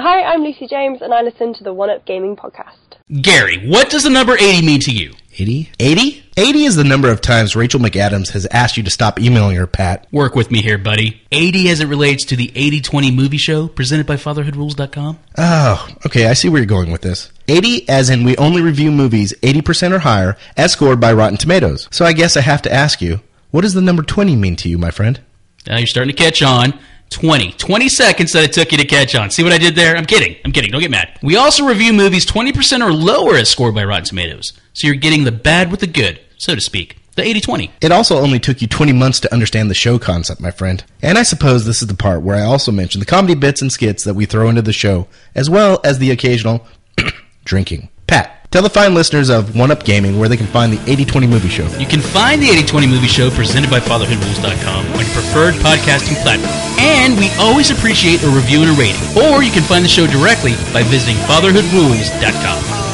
Hi, I'm Lucy James, and I listen to the One Up Gaming podcast. Gary, what does the number 80 mean to you? 80? 80? 80 is the number of times Rachel McAdams has asked you to stop emailing her, Pat. Work with me here, buddy. 80 as it relates to the 80-20 movie show presented by FatherhoodRules.com. Oh, okay, I see where you're going with this. 80 as in we only review movies 80% or higher as scored by Rotten Tomatoes. So I guess I have to ask you, what does the number 20 mean to you, my friend? Now you're starting to catch on. 20. 20 seconds that it took you to catch on. See what I did there? I'm kidding. I'm kidding. Don't get mad. We also review movies 20% or lower as scored by Rotten Tomatoes. So you're getting the bad with the good, so to speak. The 80 20. It also only took you 20 months to understand the show concept, my friend. And I suppose this is the part where I also mention the comedy bits and skits that we throw into the show, as well as the occasional drinking. Pat, tell the fine listeners of One Up Gaming where they can find the 80 20 movie show. You can find the 80-20 movie show presented by FatherhoodRules.com on your preferred podcasting platform. And we always appreciate a review and a rating. Or you can find the show directly by visiting FatherhoodRules.com.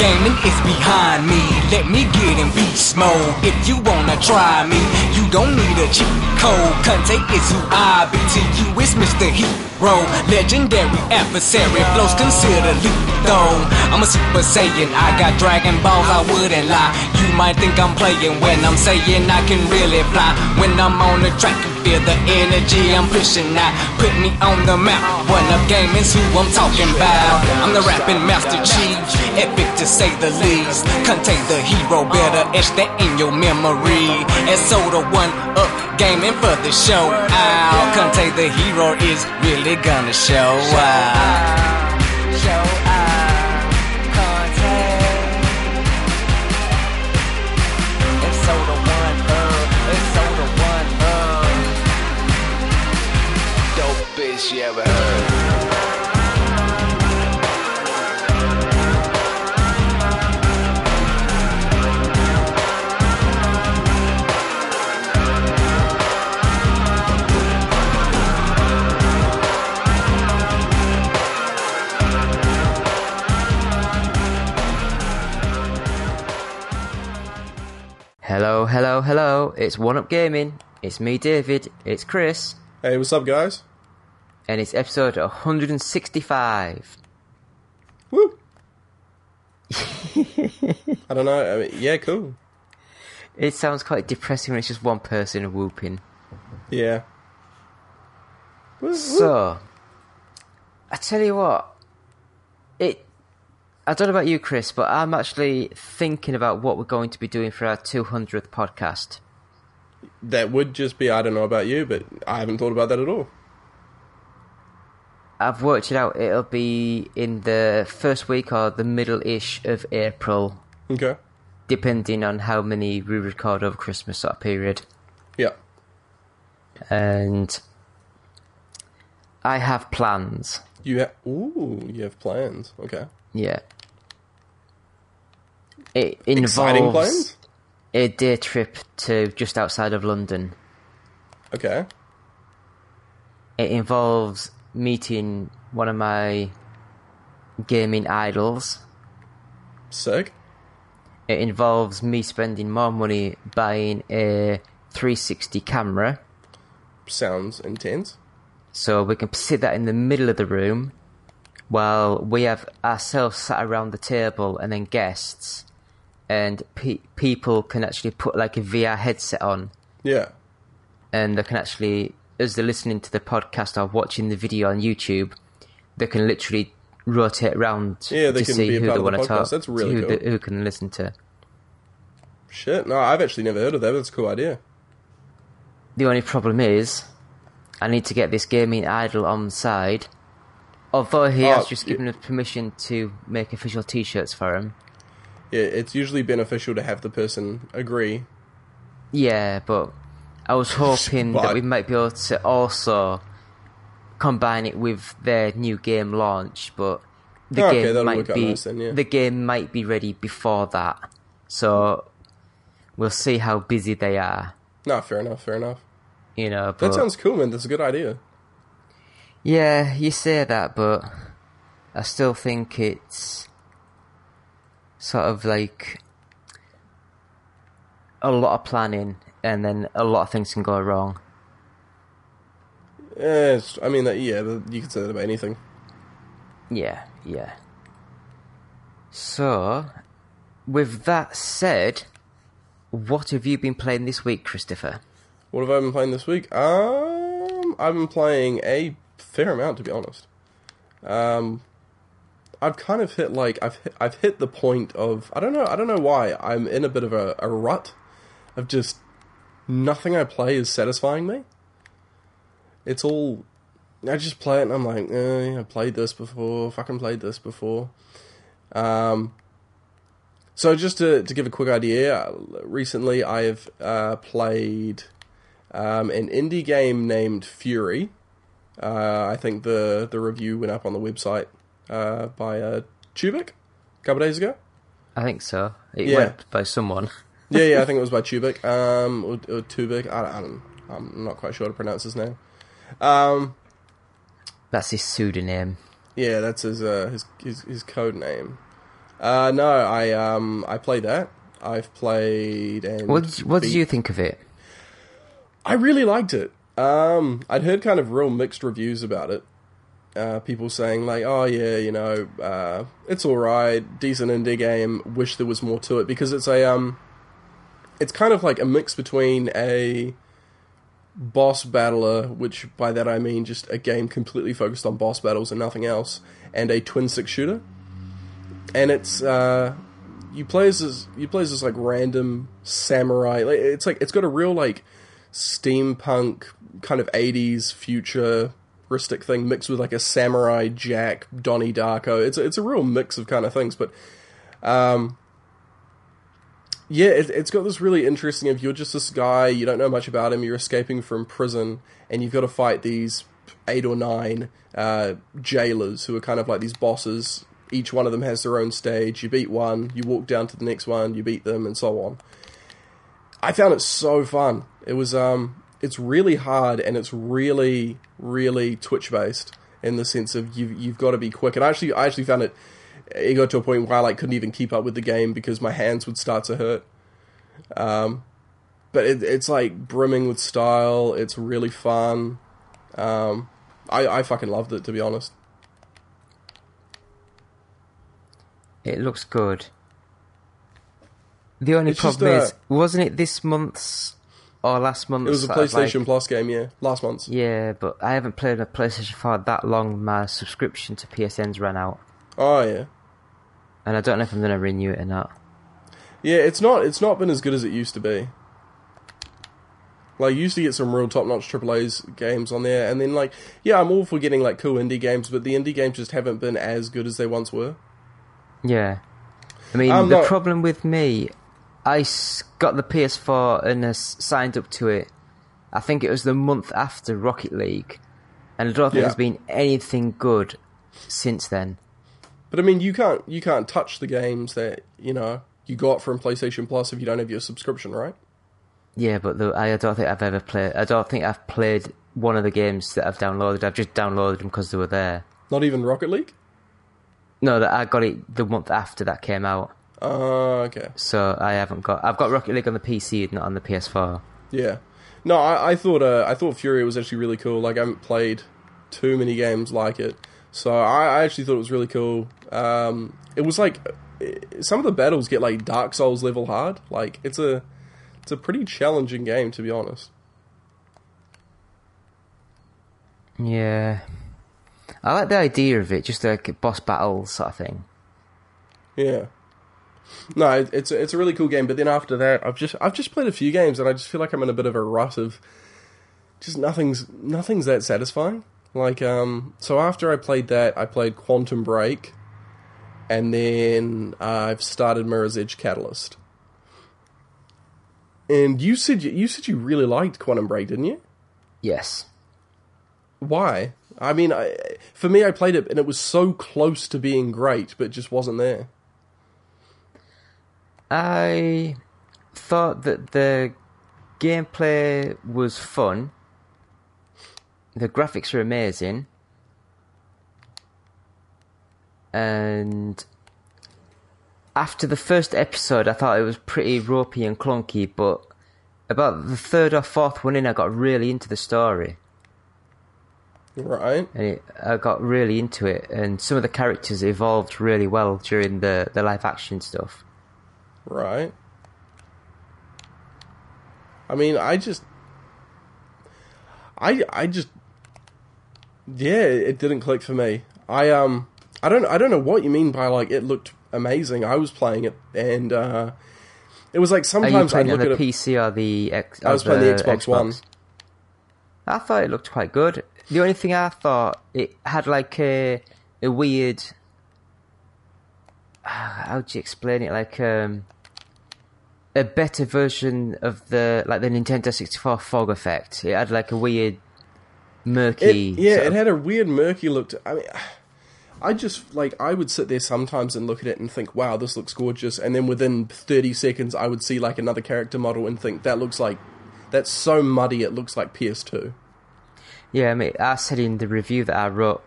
gaming is behind me. Let me get in beast mode. If you wanna try me, you don't need a cheat code. Conte is who I be. To you, it's Mr. Hero. Legendary adversary. Flows consider lethal. I'm a super saiyan. I got dragon balls, I wouldn't lie. You might think I'm playing when I'm saying I can really fly. When I'm on the track, feel the energy I'm pushing out. Put me on the map. One up game is who I'm talking about. I'm the rapping master chief. Epic to say the least. Contain the hero, better etch that in your memory. And so the one up gaming for the show out. Contain the hero is really gonna show out. Dope bitch you ever heard. Hello, hello, hello. It's One Up Gaming. It's me, David. It's Chris. Hey, what's up, guys? And it's episode 165. Woo! I don't know. I mean, yeah, cool. It sounds quite depressing when it's just one person whooping. Yeah. Woo, woo. So, I tell you what. It. I don't know about you, Chris, but I'm actually thinking about what we're going to be doing for our 200th podcast. that would just be I don't know about you, but I haven't thought about that at all. I've worked it out. It'll be in the first week or the middle ish of April, Okay. depending on how many we record over Christmas sort of period. Yeah. And I have plans. You have ooh, you have plans. Okay. Yeah. It Exciting involves plans? a day trip to just outside of London. Okay. It involves meeting one of my gaming idols. Sick. It involves me spending more money buying a 360 camera Sounds intense. so we can sit that in the middle of the room while we have ourselves sat around the table and then guests and pe- people can actually put like a VR headset on Yeah. and they can actually as they're listening to the podcast or watching the video on YouTube they can literally rotate around Yeah, they to can see be who they the want to talk That's really who, cool. they- who can listen to Shit. No, I've actually never heard of that. That's a cool idea. The only problem is, I need to get this gaming idol on side. Although he Oh, has just given us permission to make official T-shirts for him. Yeah, it's usually beneficial to have the person agree. Yeah, but I was hoping that But- we might be able to also combine it with their new game launch. But the Okay, game that'll might be nice then, yeah. the game might be ready before that. So we'll see how busy they are. No, fair enough, fair enough. You know, That sounds cool, man. That's a good idea. yeah, you say that, but I still think it's sort of like a lot of planning, and then a lot of things can go wrong. It's, I mean, that, yeah, you can say that about anything. Yeah, yeah. So, with that said, what have you been playing this week, Christopher? What have I been playing this week? Um, I've been playing a fair amount, to be honest. Um, I've kind of hit like I've hit, I've hit the point of I don't know I don't know why I'm in a bit of a, a rut of just nothing I play is satisfying me. It's all I just play it and I'm like, eh, I played this before, fucking played this before. Um, so just to to give a quick idea, recently I've uh, played um, an indie game named Furi. Uh, I think the the review went up on the website uh, by uh, Tubic a couple days ago. I think so. It Yeah. went by someone. Yeah, yeah, I think it was by Tubik, um, or, or Tubic. I, I don't, I'm not quite sure how to pronounce his name. Um, That's his pseudonym. yeah, that's his uh, his, his his code name. Uh, no, I um I played that. I've played and What did, what did you think of it? I really liked it. Um, I'd heard kind of real mixed reviews about it. Uh, people saying like, "Oh yeah, you know, uh, it's all right, decent indie game. Wish there was more to it because it's a um, it's kind of like a mix between a boss battler, which by that I mean just a game completely focused on boss battles and nothing else, and a twin stick shooter. And it's uh, you play as this, you play as this like random samurai. It's like it's got a real like steampunk kind of 80s futuristic thing mixed with like a samurai jack donnie darko it's it's a real mix of kind of things but um yeah it, it's got this really interesting if you're just this guy you don't know much about him you're escaping from prison and you've got to fight these eight or nine uh, jailers who are kind of like these bosses each one of them has their own stage you beat one you walk down to the next one you beat them and so on I found it so fun. It was um it's really hard and it's really really twitch based in the sense of you you've got to be quick. And I actually I actually found it it got to a point where I like couldn't even keep up with the game because my hands would start to hurt. Um but it, it's like brimming with style. It's really fun. Um I I fucking loved it to be honest. It looks good. The only It's just, problem uh, is, wasn't it this month's or last month's? It was a that I've, like- PlayStation Plus game, yeah, last month. Yeah, but I haven't played a PlayStation 4 that long. My subscription to PSN's ran out, Oh yeah. And I don't know if I'm going to renew it or not. Yeah, it's not it's not been as good as it used to be. Like, you used to get some real top notch AAA's games on there, and then like, yeah, I'm all for getting like cool indie games, but the indie games just haven't been as good as they once were. Yeah, I mean I'm the not- problem with me, I got the PS4 and uh, signed up to it. I think it was the month after Rocket League, and I don't think Yeah. there's been anything good since then. But I mean, you can't you can't touch the games that you know you got from PlayStation Plus if you don't have your subscription, right? Yeah, but the, I don't think I've ever played. I don't think I've played one of the games that I've downloaded. I've just downloaded them because they were there. Not even Rocket League. No, that I got it the month after that came out, Uh, okay. so I haven't got. I've got Rocket League on the PC, not on the PS4. Yeah. No, I, I thought uh, I thought Furi was actually really cool. Like I haven't played too many games like it, so I, I actually thought it was really cool. Um, it was like some of the battles get like Dark Souls level hard. Like it's a it's a pretty challenging game to be honest. Yeah, I like the idea of it, just like a boss battle sort of thing. Yeah. No, it's a, it's a really cool game. But then after that, I've just I've just played a few games, and I just feel like I'm in a bit of a rut of just nothing's nothing's that satisfying. Like um, so after I played that, I played Quantum Break, and then I've started Mirror's Edge Catalyst. And you said you, you said you really liked Quantum Break, didn't you? Yes, Why? I mean, I for me, I played it and it was so close to being great, but just wasn't there. I thought that the gameplay was fun. The graphics are amazing. And after the first episode, I thought it was pretty ropey and clunky, but about the third or fourth one in, I got really into the story. Right. And it, I got really into it, and some of the characters evolved really well during the, the live action stuff. Right. I mean, I just, I I just, yeah, it didn't click for me. I um, I don't I don't know what you mean by like it looked amazing. I was playing it and uh, it was like sometimes I look the at it. PC or the X? I was or playing the Xbox One. I thought it looked quite good. The only thing I thought it had like a a weird. How do you explain it? Like um, a better version of the like the Nintendo sixty four fog effect. It had like a weird murky. It, yeah, it of- had a weird murky look. To, I mean, I just like I would sit there sometimes and look at it and think, "Wow, this looks gorgeous," and then within thirty seconds, I would see like another character model and think, "That looks like that's so muddy. It looks like PS2." Yeah, I mean, I said in the review that I wrote,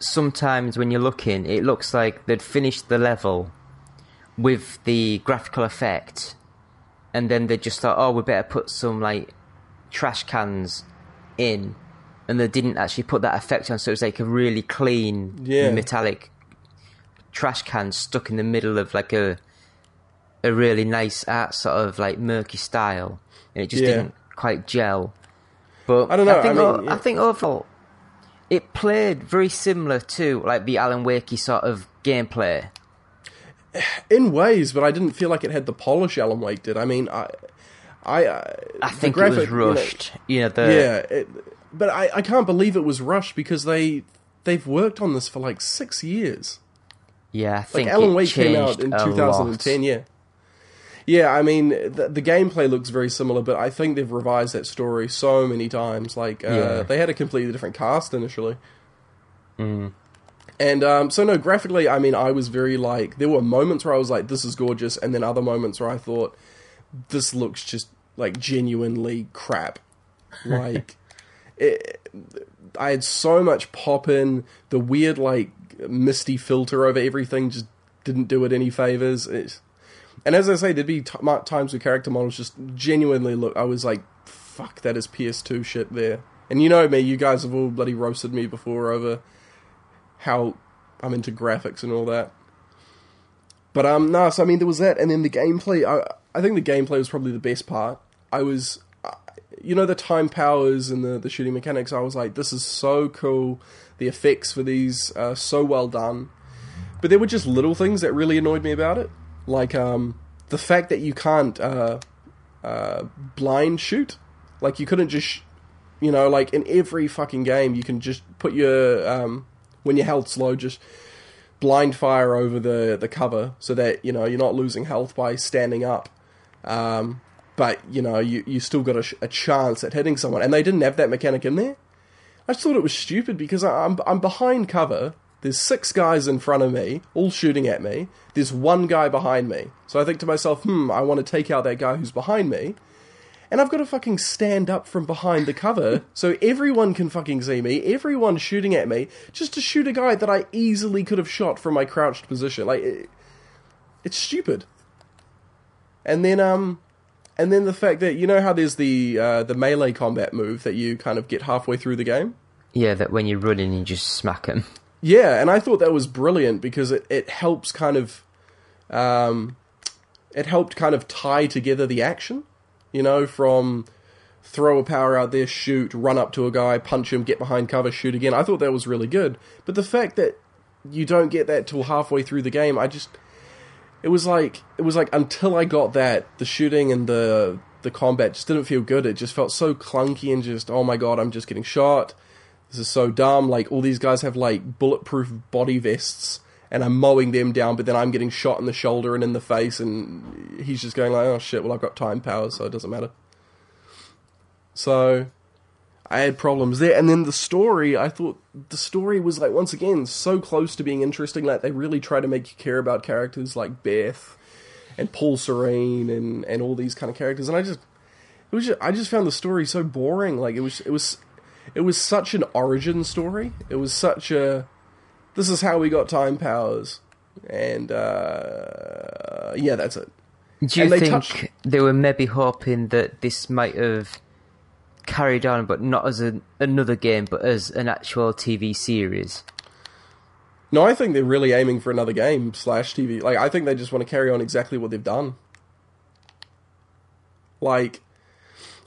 sometimes when you're looking, it looks like they'd finished the level with the graphical effect, and then they just thought, oh, we better put some like trash cans in, and they didn't actually put that effect on, so it was like a really clean Yeah. metallic trash can stuck in the middle of like a a really nice art sort of like murky style, and it just Yeah. didn't quite gel. But I don't know, I think, I mean, yeah. I think overall, it played very similar to like the Alan Wakey sort of gameplay. In ways, but I didn't feel like it had the polish Alan Wake did. I mean, I, I, uh, I think graphic, it you was know, rushed. You know, the yeah, it, but I, I can't believe it was rushed because they they've worked on this for like six years. yeah. I Like Alan Wake came out in 2010, lot. yeah. Yeah, I mean the, the gameplay looks very similar, but I think they've revised that story so many times. Like uh, Yeah. they had a completely different cast initially. And um, so no, graphically, I mean, I was very like there were moments where I was like, "This is gorgeous," and then other moments where I thought, "This looks just like genuinely crap." Like, it, I had so much pop in the weird like misty filter over everything just didn't do it any favors. And as I say, there'd be t- times where character models just genuinely look. I was like, "Fuck, that is PS2 shit there." And you know me, you guys have all bloody roasted me before over how I'm into graphics and all that. But um, no, so I mean, there was that, and then the gameplay. I I think the gameplay was probably the best part. I was, you know, the time powers and the the shooting mechanics. I was like, this is so cool. The effects for these are so well done. But there were just little things that really annoyed me about it, like um, the fact that you can't uh, uh, blind shoot. Like you couldn't just, sh- you know, like in every fucking game, you can just put your um, when your health's low, just blind fire over the the cover so that you know you're not losing health by standing up. Um, but you know you you still got a, a chance at hitting someone, and they didn't have that mechanic in there. I just thought it was stupid because I- I'm I'm behind cover. There's six guys in front of me, all shooting at me. There's one guy behind me. So I think to myself, hmm, I want to take out that guy who's behind me. And I've got to fucking stand up from behind the cover so everyone can fucking see me, everyone's shooting at me, just to shoot a guy that I easily could have shot from my crouched position. Like, it, it's stupid. And then, um, and then the fact that you know how there's the uh, the melee combat move that you kind of get halfway through the game. Yeah, that when you're running, you just smack them. Yeah, and I thought that was brilliant because it, it helps kind of, um, it helped kind of tie together the action, you know, from throw a power out there, shoot, run up to a guy, punch him, get behind cover, shoot again. I thought that was really good. But the fact that you don't get that till halfway through the game, I just, it was like, it was like until I got that, the shooting and the the combat just didn't feel good. It just felt so clunky and just, oh my god, I'm just getting shot this is so dumb. Like all these guys have like bulletproof body vests, and I'm mowing them down, but then I'm getting shot in the shoulder and in the face, and he's just going like, "Oh shit! Well, I've got time powers, so it doesn't matter." So, I had problems there. And then the story, I thought the story was like once again so close to being interesting. Like they really try to make you care about characters like Beth and Paul Serene and and all these kind of characters. And I just it was just, I just found the story so boring. Like it was it was it was such an origin story. It was such a this is how we got time powers. And uh yeah, that's it. Do you think touch- they were maybe hoping that this might have carried on, but not as a, another game, but as an actual TV series? No, I think they're really aiming for another game slash TV. Like, I think they just want to carry on exactly what they've done. Like,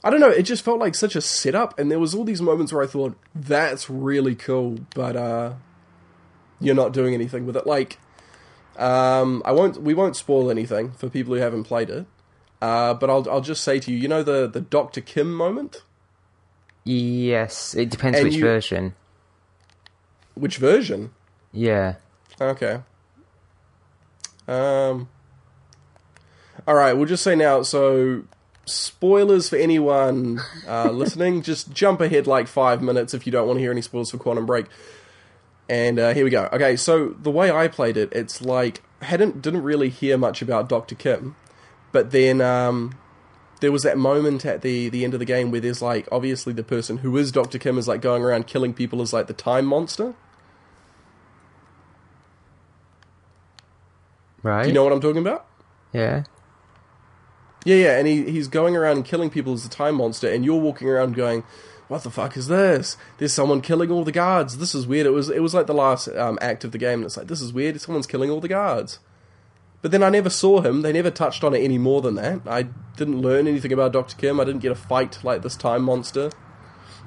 I don't know. It just felt like such a setup, and there was all these moments where I thought that's really cool, but uh, you're not doing anything with it. Like, um, I won't. We won't spoil anything for people who haven't played it. Uh, but I'll I'll just say to you, you know the the Doctor Kim moment. Yes, it depends And which you- version. Which version? Yeah. Okay. Um. All right, we'll just say now. So, spoilers for anyone uh, listening. Just jump ahead like five minutes if you don't want to hear any spoilers for Quantum Break. And uh, here we go. Okay, so the way I played it, it's like I hadn't didn't really hear much about Doctor Kim, but then um, there was that moment at the the end of the game where there's like obviously the person who is Doctor Kim is like going around killing people as like the time monster. Right. Do you know what I'm talking about? Yeah. Yeah, yeah, and he, he's going around and killing people as the time monster, and you're walking around going, "What the fuck is this? There's someone killing all the guards. This is weird." It was it was like the last um, act of the game, and it's like, "This is weird. Someone's killing all the guards." But then I never saw him. They never touched on it any more than that. I didn't learn anything about Doctor Kim. I didn't get a fight like this time monster.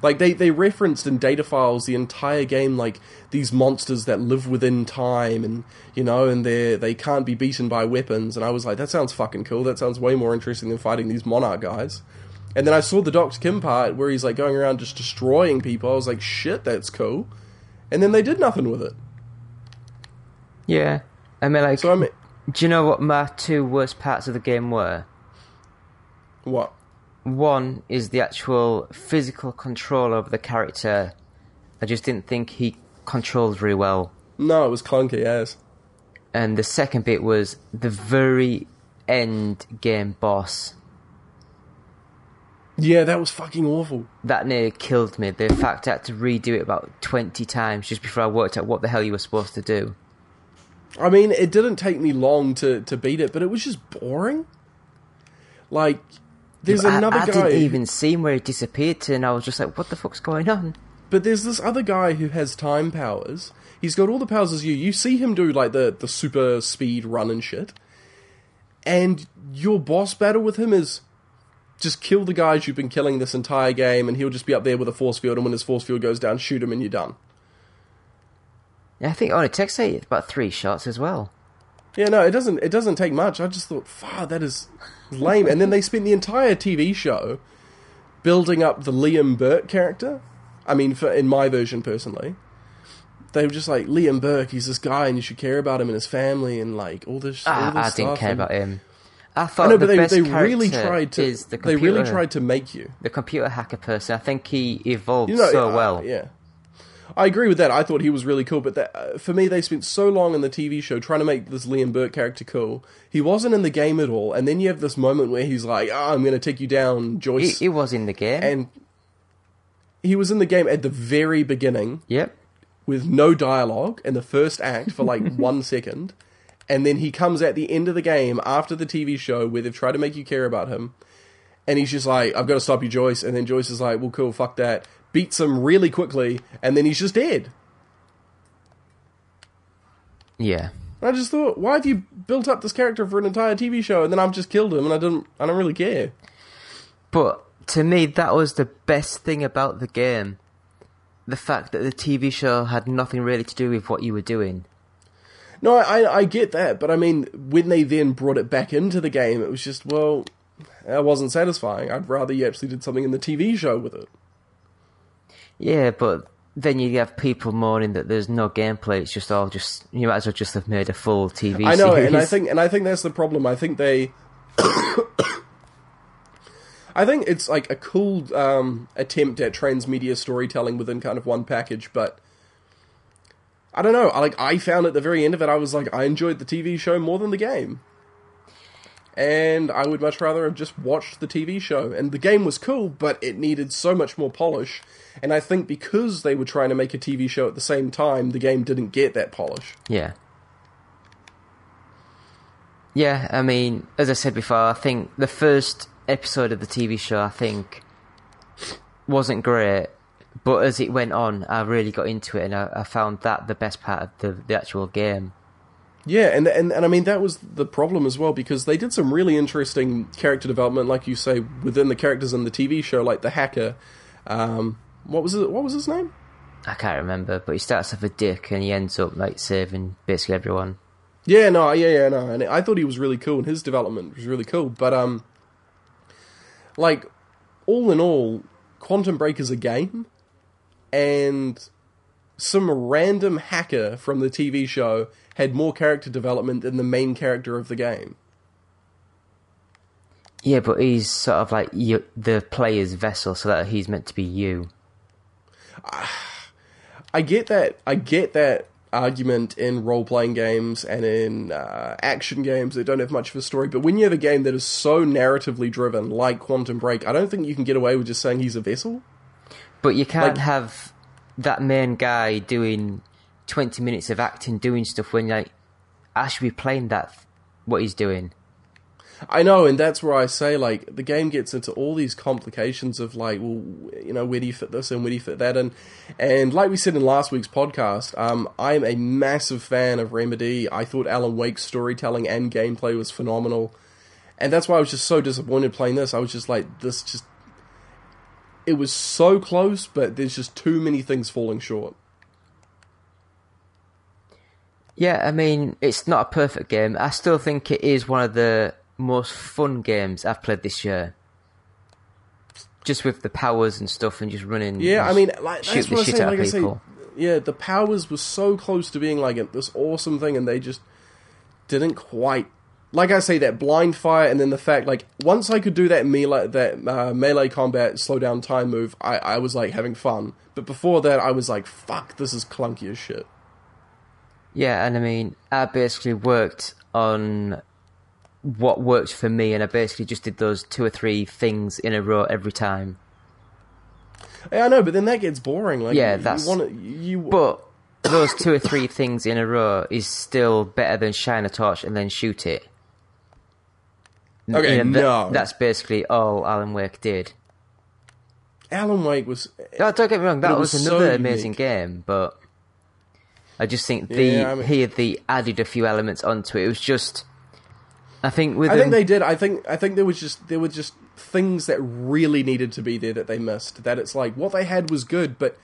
Like they, they referenced in data files the entire game like these monsters that live within time and you know and they they can't be beaten by weapons and I was like that sounds fucking cool that sounds way more interesting than fighting these monarch guys and then I saw the Doctor Kim part where he's like going around just destroying people I was like shit that's cool and then they did nothing with it Yeah. I mean, like, so I mean do you know what my two worst parts of the game were? what One is the actual physical control over the character. I just didn't think he controlled very well. no it was clunky as And the second bit was the very end game boss. yeah that was fucking awful That nearly killed me. The fact I had to redo it about 20 times just before I worked out what the hell you were supposed to do. I mean, it didn't take me long to, to beat it, but it was just boring. Like, there's I- another I, guy. I didn't even see him where he disappeared to, and I was just like, what the fuck's going on? But there's this other guy who has time powers. He's got all the powers as you. You see him do like the, the super speed run and shit. And your boss battle with him is just kill the guys you've been killing this entire game, and he'll just be up there with a force field, and when his force field goes down, shoot him, and you're done. I think it only takes eight, about three shots as well. Yeah, no, it doesn't. It doesn't take much. I just thought, fuck, that is lame. and then they spent the entire TV show building up the Liam Burke character. I mean, for, in my version personally, they were just like Liam Burke. He's this guy, and you should care about him and his family, and like all this. all Ah, this I didn't care and- about him. I thought I know, the but they best they really tried to. is the they really tried to make you. the computer hacker person. I think he evolved You know, so uh, well. Yeah. I agree with that. I thought he was really cool, but that, uh, for me, they spent so long in the TV show trying to make this Liam Burke character cool. He wasn't in the game at all, and then you have this moment where he's like, "Ah, I'm going to take you down, He, Joyce," he was in the game. and he was in the game at the very beginning yep. with no dialogue in the first act for like one second, and then he comes at the end of the game after the TV show where they've tried to make you care about him, and he's just like, "I've got to stop you, Joyce," and then Joyce is like, "Well, cool, fuck that," beats him really quickly, and then he's just dead. Yeah. And I just thought, why have you built up this character for an entire TV show, and then I've just killed him, and I didn't, I don't really care. But to me, that was the best thing about the game. The fact that the TV show had nothing really to do with what you were doing. No, I, I get that, but I mean, when they then brought it back into the game, it was just, well, that wasn't satisfying. I'd rather you actually did something in the TV show with it. Yeah, but then you have people moaning that there's no gameplay. It's just all just you might as well just have made a full TV. Show. I know, series. and I think, and I think that's the problem. I think they, I I think it's like a cool um, attempt at transmedia storytelling within kind of one package, but I don't know. I like I found at the very end of it, I was like, I enjoyed the TV show more than the game, and I would much rather have just watched the TV show. And the game was cool, but it needed so much more polish. And I think because they were trying to make a TV show at the same time, the game didn't get that polish. Yeah. Yeah, I mean, as I said before, I think the first episode of the TV show, I think, wasn't great. But as it went on, I really got into it, and I, I found that the best part of the, the actual game. Yeah, and, and and I mean that was the problem as well because they did some really interesting character development, like you say, within the characters in the TV show, like the hacker. Um, what was it? What was his name? I can't remember, but he starts off a dick and he ends up like saving basically everyone. Yeah, no, yeah, yeah, no, and I thought he was really cool, and his development was really cool. But um, like all in all, Quantum Break is a game, and some random hacker from the TV show had more character development than the main character of the game. Yeah, but he's sort of like you, the player's vessel, so that he's meant to be you. I get that. I get that argument in role playing games and in uh, action games that don't have much of a story. But when you have a game that is so narratively driven, like Quantum Break, I don't think you can get away with just saying he's a vessel. But you can't Like- have that main guy doing 20 minutes of acting, doing stuff when like I be playing that, what he's doing. I know, and that's where I say like the game gets into all these complications of like, well, you know, where do you fit this and where do you fit that in? And like we said in last week's podcast, um, I'm a massive fan of Remedy. I thought Alan Wake's storytelling and gameplay was phenomenal, and that's why I was just so disappointed playing this. I was just like, this just. It was so close, but there's just too many things falling short. Yeah, I mean, it's not a perfect game. I still think it is one of the most fun games I've played this year. Just with the powers and stuff and just running. Yeah, I mean, like shoot the shit say. out Like of say, people. yeah, the powers were so close to being like this awesome thing, and they just didn't quite. Like I say, that blind fire, and then the fact, like, once I could do that melee, that uh, melee combat slow down time move, I, I was like having fun. But before that, I was like, "Fuck, this is clunky as shit." Yeah, and I mean, I basically worked on what worked for me, and I basically just did those two or three things in a row every time. Yeah, I know, but then that gets boring. Like, Yeah, you, that's- you want you. But those two or three things in a row is still better than shine a torch and then shoot it. Okay, You know, that- no. That's basically all Alan Wake did. Alan Wake was. No, don't get me wrong, that was, was another so amazing game, but I just think the Yeah, I mean- he the added a few elements onto it. It was just, I think with I think they did. I think I think there was just there were just things that really needed to be there that they missed. That it's like what they had was good, but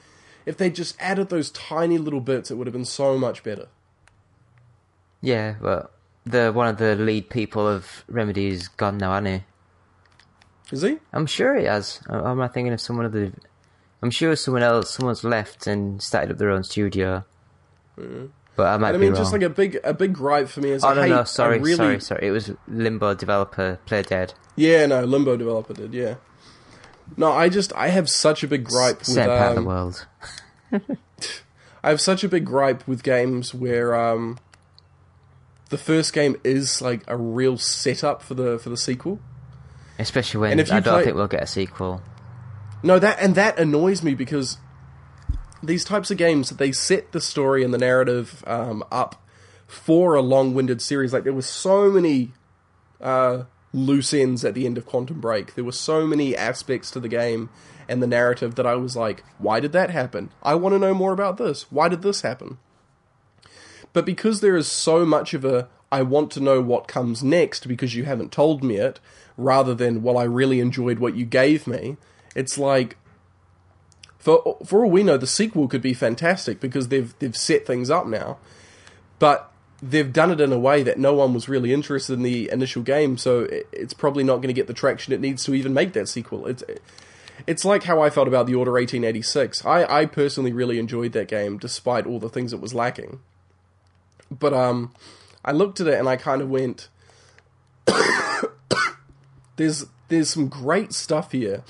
if they just added those tiny little bits, it would have been so much better. yeah, well, the one of the lead people of Remedy is gone now, hasn't he? Is he? I'm sure he has. Am I thinking of someone of the? I'm sure someone else, someone's left and started up their own studio. But I might And I be mean, wrong. just like a big a big gripe for me is oh I no, hate, no, I sorry, really, sorry, sorry. It was Limbo developer Playdead. Yeah, no, Limbo developer did. Yeah. No, I just I have such a big gripe with Same part of the um, world. I have such a big gripe with games where um, the first game is like a real setup for the for the sequel. Especially when and if you I don't play- think we'll get a sequel. No, that and that annoys me because these types of games they set the story and the narrative um, up for a long-winded series. Like there were so many uh, loose ends at the end of Quantum Break. There were so many aspects to the game and the narrative that I was like, why did that happen? I want to know more about this. Why did this happen? But because there is so much of a I want to know what comes next because you haven't told me it, rather than well I really enjoyed what you gave me, it's like for for all we know the sequel could be fantastic because they've they've set things up now. But they've done it in a way that no one was really interested in the initial game, so it, it's probably not going to get the traction it needs to even make that sequel. It's it's like how I felt about the Order 1886. I, I personally really enjoyed that game despite all the things it was lacking. But um I looked at it and I kind of went there's there's some great stuff here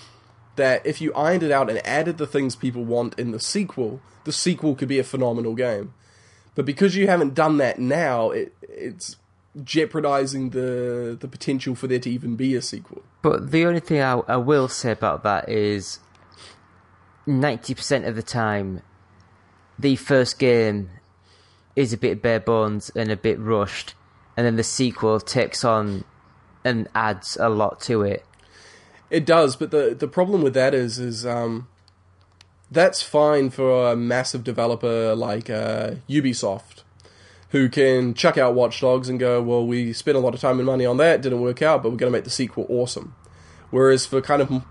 that if you ironed it out and added the things people want in the sequel, the sequel could be a phenomenal game. But because you haven't done that now, it, it's jeopardizing the the potential for there to even be a sequel. But the only thing I, I will say about that is 90% of the time, the first game is a bit bare bones and a bit rushed, and then the sequel takes on and adds a lot to it. It does, but the the problem with that is is um, that's fine for a massive developer like uh, Ubisoft, who can chuck out Watch Dogs and go, well, we spent a lot of time and money on that, didn't work out, but we're going to make the sequel awesome. Whereas for kind of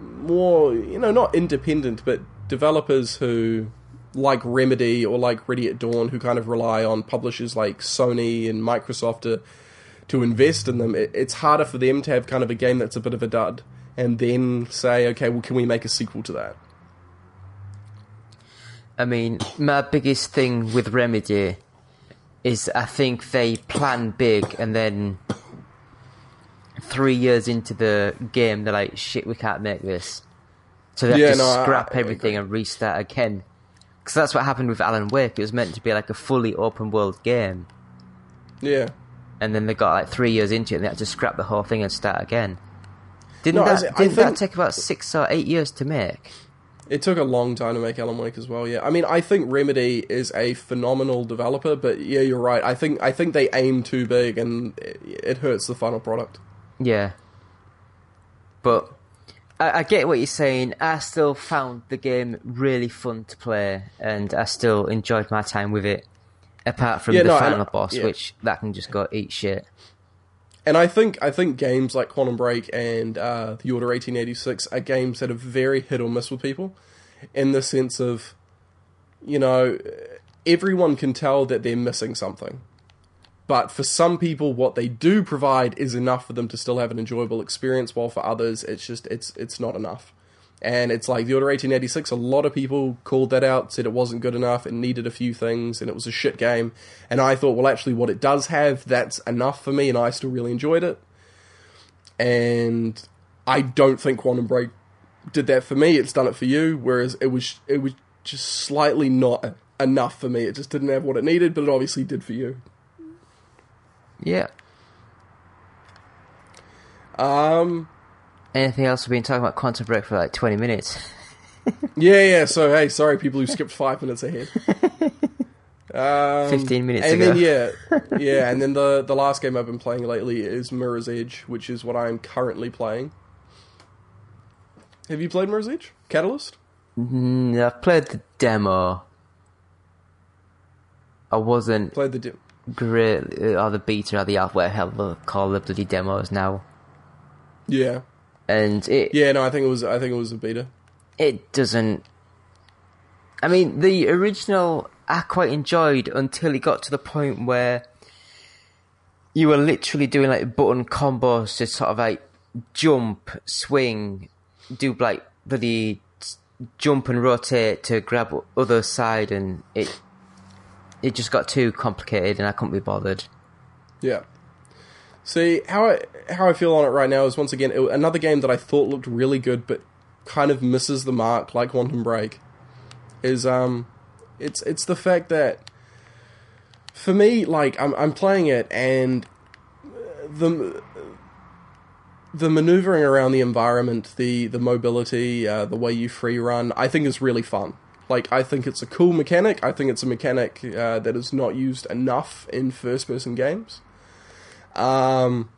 more, you know, not independent, but developers who like Remedy or like Ready at Dawn, who kind of rely on publishers like Sony and Microsoft to to invest in them, it, it's harder for them to have kind of a game that's a bit of a dud and then say, okay, well, can we make a sequel to that? I mean, my biggest thing with Remedy is I think they plan big and then three years into the game they're like, shit, we can't make this. So they have Yeah, to no, I- scrap I everything and restart again. Because that's what happened with Alan Wake. It was meant to be like a fully open world game. Yeah. And then they got like three years into it and they had to scrap the whole thing and start again. Didn't, No, that, didn't that take about six or eight years to make? It took a long time to make Alan Wake as well. Yeah, I mean, I think Remedy is a phenomenal developer, but yeah, you're right. I think I think they aim too big, and it, it hurts the final product. Yeah. But I, I get what you're saying. I still found the game really fun to play, and I still enjoyed my time with it. Apart from Yeah, the no, final boss, yeah. which that can just go eat shit. And I think I think games like Quantum Break and uh, the Order 1886 are games that are very hit or miss with people, in the sense of, you know, everyone can tell that they're missing something, but for some people, what they do provide is enough for them to still have an enjoyable experience. While for others, it's just it's it's not enough. And it's like the Order 1886. A lot of people called that out, said it wasn't good enough, it needed a few things, and it was a shit game. And I thought, well, actually, what it does have, that's enough for me, and I still really enjoyed it. And I don't think Quantum Break did that for me. It's done it for you, whereas it was it was just slightly not enough for me. It just didn't have what it needed, but it obviously did for you. Yeah. Um, Anything else? We've been talking about Quantum Break for like 20 minutes. yeah, yeah. So hey, sorry, people who skipped five minutes ahead. Um, 15 minutes and ago. then yeah, yeah, and then the the last game I've been playing lately is Mirror's Edge, which is what I'm currently playing. Have you played Mirror's Edge? Catalyst? Mm, I've played the demo. I wasn't Played the dim- great, or the beta, or the alpha, whatever they call the bloody demos now. Yeah, And it, yeah. No, I think it was. I think it was a beta. it doesn't. I mean, the original I quite enjoyed until it got to the point where you were literally doing like button combos to sort of like jump, swing, do like bloody jump and rotate to grab other side, and it it just got too complicated, and I couldn't be bothered. Yeah. See how I how I feel on it right now is once again it, another game that I thought looked really good, but kind of misses the mark, like Quantum Break. Is um, it's it's the fact that for me, like I'm I'm playing it and the the maneuvering around the environment, the the mobility, uh, the way you free run, I think is really fun. Like I think it's a cool mechanic. I think it's a mechanic uh, that is not used enough in first person games. Um,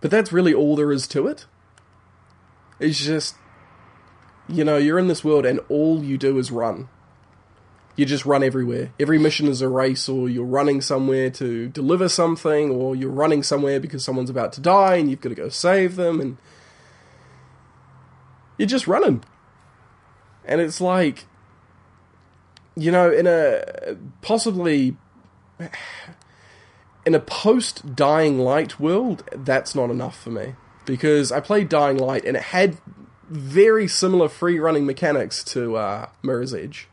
but that's really all there is to it. It's just, you know, you're in this world and all you do is run. You just run everywhere. Every mission is a race, or you're running somewhere to deliver something, or you're running somewhere because someone's about to die and you've got to go save them, and you're just running. And it's like, you know, in a possibly in a post Dying Light world, that's not enough for me because I played Dying Light and it had very similar free running mechanics to uh, Mirror's Edge,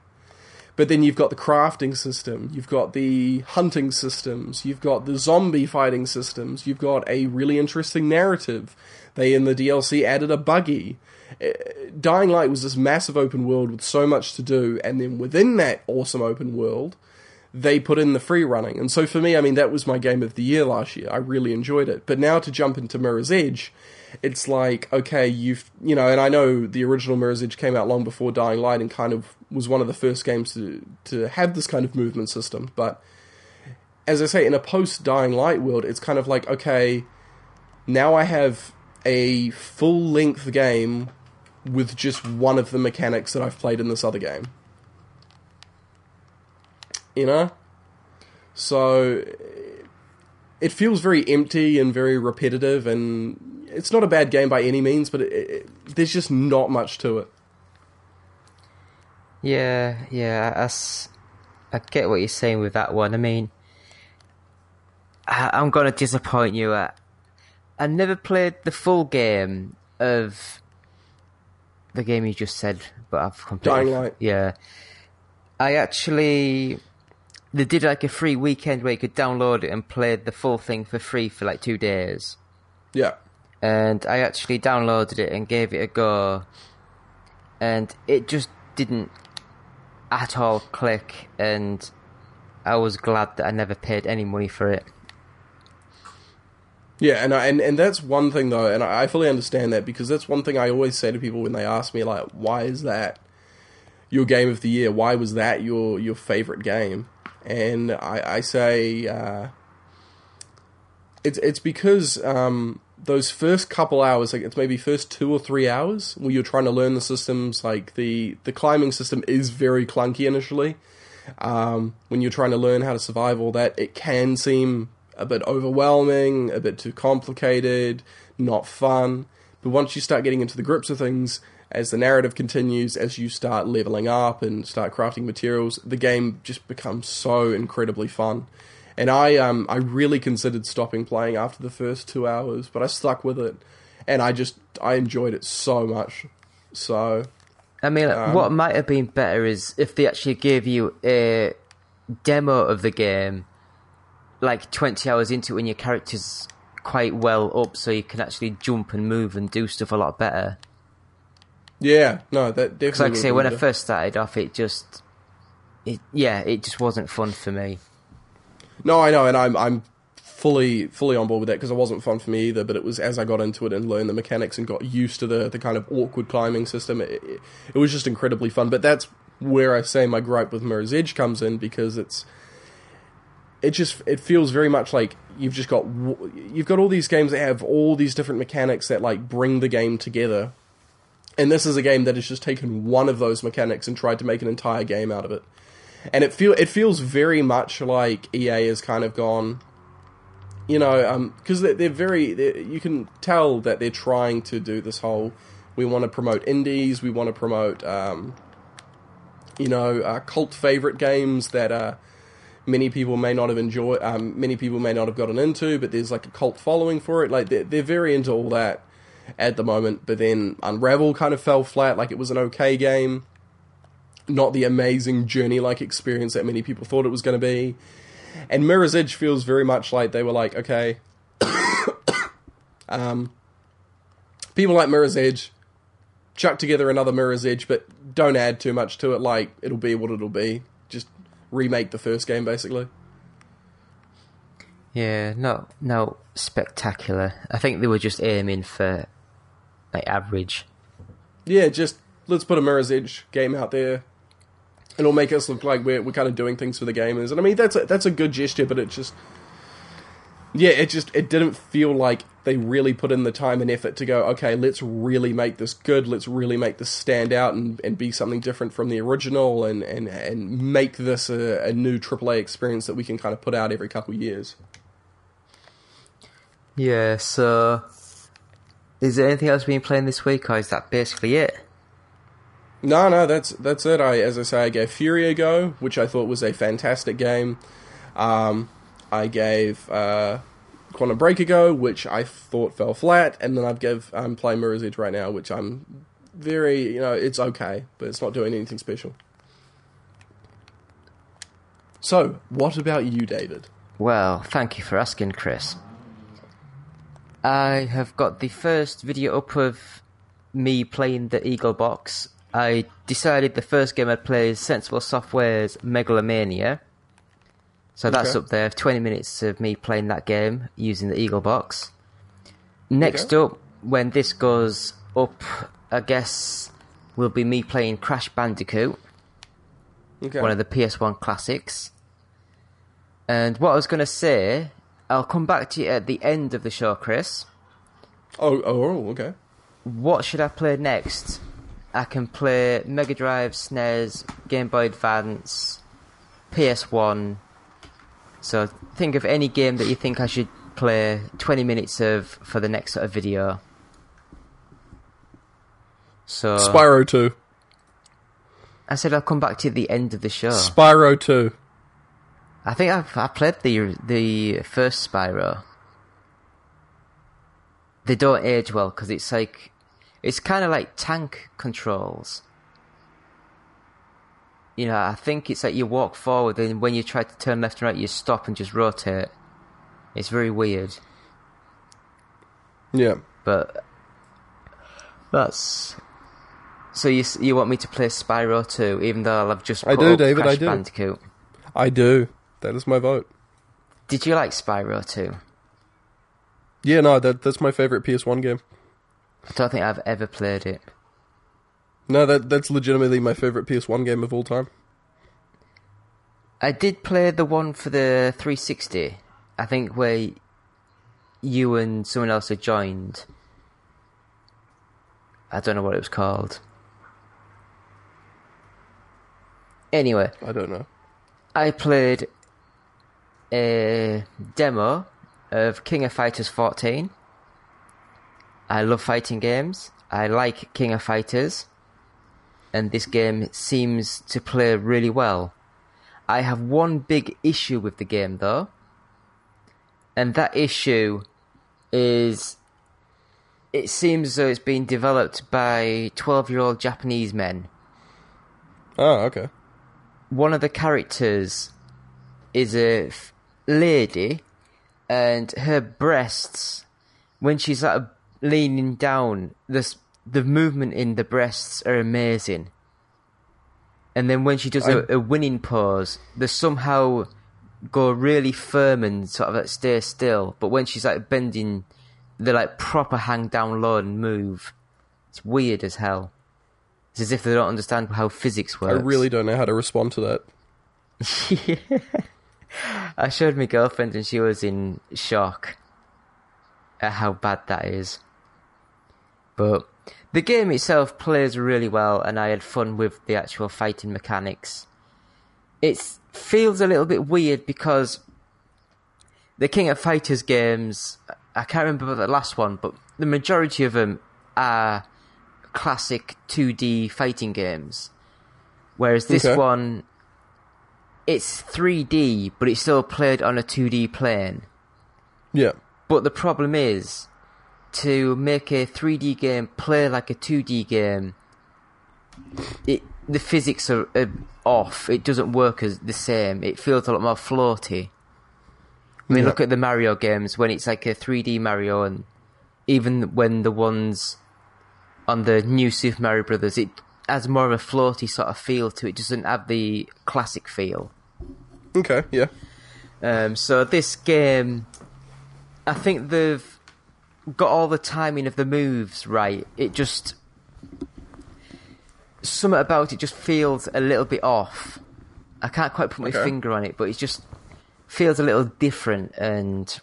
But then you've got the crafting system, you've got the hunting systems, you've got the zombie fighting systems, you've got a really interesting narrative. They in the DLC added a buggy. Uh, Dying Light was this massive open world with so much to do, and then within that awesome open world, they put in the free running. And so for me, I mean, that was my game of the year last year. I really enjoyed it. But now to jump into Mirror's Edge, it's like, okay, you've, you know, and I know the original Mirror's Edge came out long before Dying Light and kind of was one of the first games to, to have this kind of movement system. But as I say, in a post Dying Light world, it's kind of like, okay, now I have a full length game with just one of the mechanics that I've played in this other game. You know? So it feels very empty and very repetitive, and it's not a bad game by any means, but it, it, there's just not much to it. Yeah, yeah, I get what you're saying with that one. I mean, I, I'm going to disappoint you. I, I never played the full game of the game you just said, but I've completely. Dying Light. Yeah. I actually. They did like a free weekend where you could download it and play the full thing for free for like two days. Yeah. and I actually downloaded it and gave it a go, and it just didn't at all click, and I was glad that I never paid any money for it. Yeah, and I, and and that's one thing though, and I fully understand that because that's one thing I always say to people when they ask me like, why is that your game of the year? Why was that your your favorite game? And I, I say uh, it's it's because um, those first couple hours, like it's maybe first two or three hours, where you're trying to learn the systems. Like the the climbing system is very clunky initially. Um, when you're trying to learn how to survive all that, it can seem a bit overwhelming, a bit too complicated, not fun. But once you start getting into the grips of things, as the narrative continues, as you start leveling up and start crafting materials, the game just becomes so incredibly fun. And I um I really considered stopping playing after the first two hours, but I stuck with it, and I just I enjoyed it so much. So I mean, Um, what might have been better is if they actually gave you a demo of the game, like 20 hours into it when your character's quite well up, so you can actually jump and move and do stuff a lot better. Yeah, no, that definitely. Because, like I say, when I first started off, it just, it yeah, it just wasn't fun for me. No, I know, and I'm I'm fully fully on board with that because it wasn't fun for me either. But it was as I got into it and learned the mechanics and got used to the the kind of awkward climbing system, it, it, it was just incredibly fun. But that's where I say my gripe with Mirror's Edge comes in because it's it just it feels very much like you've just got you've got all these games that have all these different mechanics that like bring the game together. And this is a game that has just taken one of those mechanics and tried to make an entire game out of it and it feel it feels very much like EA has kind of gone, you know, because they're, they're very they're, you can tell that they're trying to do this whole we want to promote indies, we want to promote, um, you know, uh, cult favorite games that uh, many people may not have enjoyed, um, many people may not have gotten into, but there's like a cult following for it. Like they're, they're very into all that at the moment. But then Unravel kind of fell flat. Like it was an okay game not the amazing journey like experience that many people thought it was going to be. And Mirror's Edge feels very much like they were like, okay, um, people like Mirror's Edge, chuck together another Mirror's Edge, but don't add too much to it. Like it'll be what it'll be. Just remake the first game, basically. Yeah, no, no spectacular. I think they were just aiming for like average. Yeah, just let's put a Mirror's Edge game out there. It'll make us look like we're we're kind of doing things for the gamers, and I mean that's a, that's a good gesture, but it just yeah, it just it didn't feel like they really put in the time and effort to go. Okay, let's really make this good. Let's really make this stand out and, and be something different from the original, and and and make this a, a new AAA experience that we can kind of put out every couple years. Yeah, so is there anything else being playing this week, or is that basically it? No, no, that's that's it. I, as I say, I gave Furi a go, which I thought was a fantastic game. Um, I gave uh, Quantum Break a go, which I thought fell flat, and then I've give I'm playing Mirror's Edge right now, which I'm very, you know, it's okay, but it's not doing anything special. So, what about you, David? Well, thank you for asking, Chris. I have got the first video up of me playing the Eagle Box. I decided the first game I'd play is Sensible Software's Megalomania. So that's Okay. up there, 20 minutes of me playing that game using the Eagle Box. Next Okay. up, when this goes up, I guess, will be me playing Crash Bandicoot Okay. one of the PS1 classics. And what I was going to say, I'll come back to you at the end of the show, Chris. oh, oh, oh okay. What should I play next? I can play Mega Drive, SNES, Game Boy Advance, PS1. So think of any game that you think I should play 20 minutes of for the next sort of video. So Spyro 2. I said I'll come back to you at the end of the show. Spyro 2. I think I've I played the the first Spyro. They don't age well because it's like it's kind of like tank controls. You know, I think it's like you walk forward and when you try to turn left and right, you stop and just rotate. It's very weird, Yeah. but that's. So you you want me to play Spyro too, even though I've just I do, David, I do. Bandicoot. I do. That is my vote. Did you like Spyro too? Yeah, no, that that's my favorite PS1 game. I don't think I've ever played it. No, that that's legitimately my favorite PS1 game of all time. I did play the one for the 360. I think where you and someone else had joined. I don't know what it was called. Anyway, I don't know. I played a demo of King of Fighters 14. I love fighting games. I like King of Fighters. And this game seems to play really well. I have one big issue with the game though. And that issue is it seems as though it's been developed by 12 year old Japanese men Oh, okay. one of the characters is a lady, and her breasts, when she's like leaning down, the the movement in the breasts are amazing. And then when she does a, a winning pose, they somehow go really firm and sort of like stay still. But when she's like bending, they like proper hang down low and move. It's weird as hell. It's as if they don't understand how physics works. I really don't know how to respond to that. I showed my girlfriend and she was in shock at how bad that is. But the game itself plays really well and I had fun with the actual fighting mechanics. It feels a little bit weird because the King of Fighters games, I can't remember the last one, but the majority of them are classic 2D fighting games. Whereas this Okay. one, it's 3D, but it's still played on a 2D plane. Yeah. But the problem is, to make a 3D game play like a 2D game, it the physics are, are off. It doesn't work as the same. It feels a lot more floaty. I mean, Yeah. look at the Mario games when it's like a 3D Mario, and even when the ones on the new Super Mario Brothers, it has more of a floaty sort of feel to it. It doesn't have the classic feel. Okay. Yeah. Um, so this game, I think they've got all the timing of the moves right. It just something about it just feels a little bit off. I can't quite put my Okay. finger on it, but it just feels a little different. And